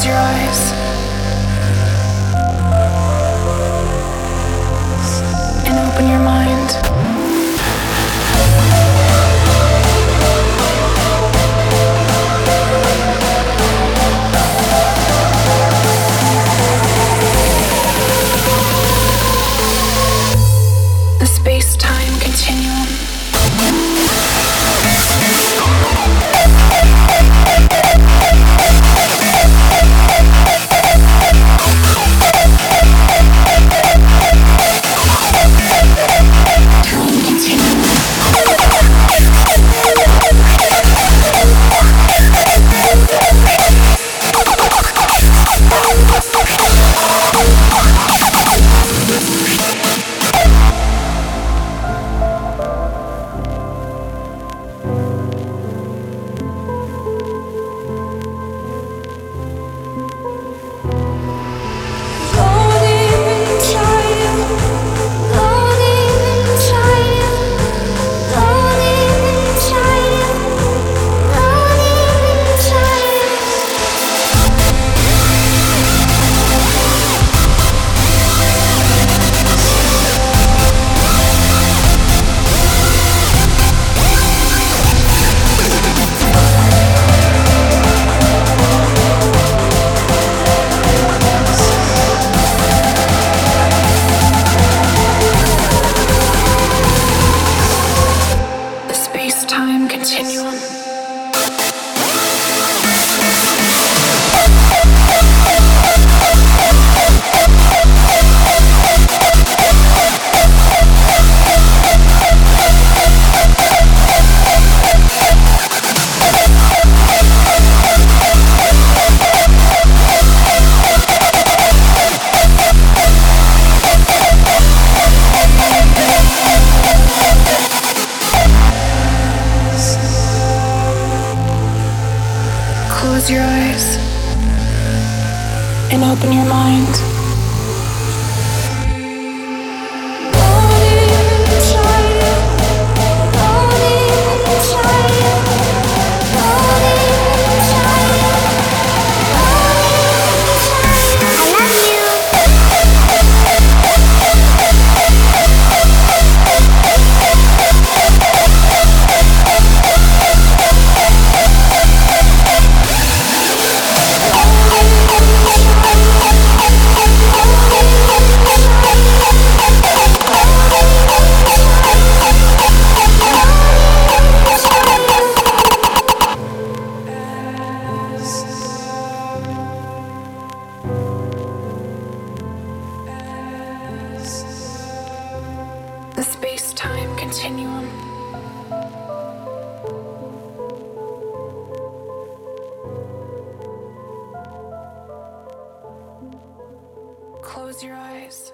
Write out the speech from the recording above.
Close your eyes. And open your mind. The space time continuum. Time Close your eyes and open your mind. Your eyes.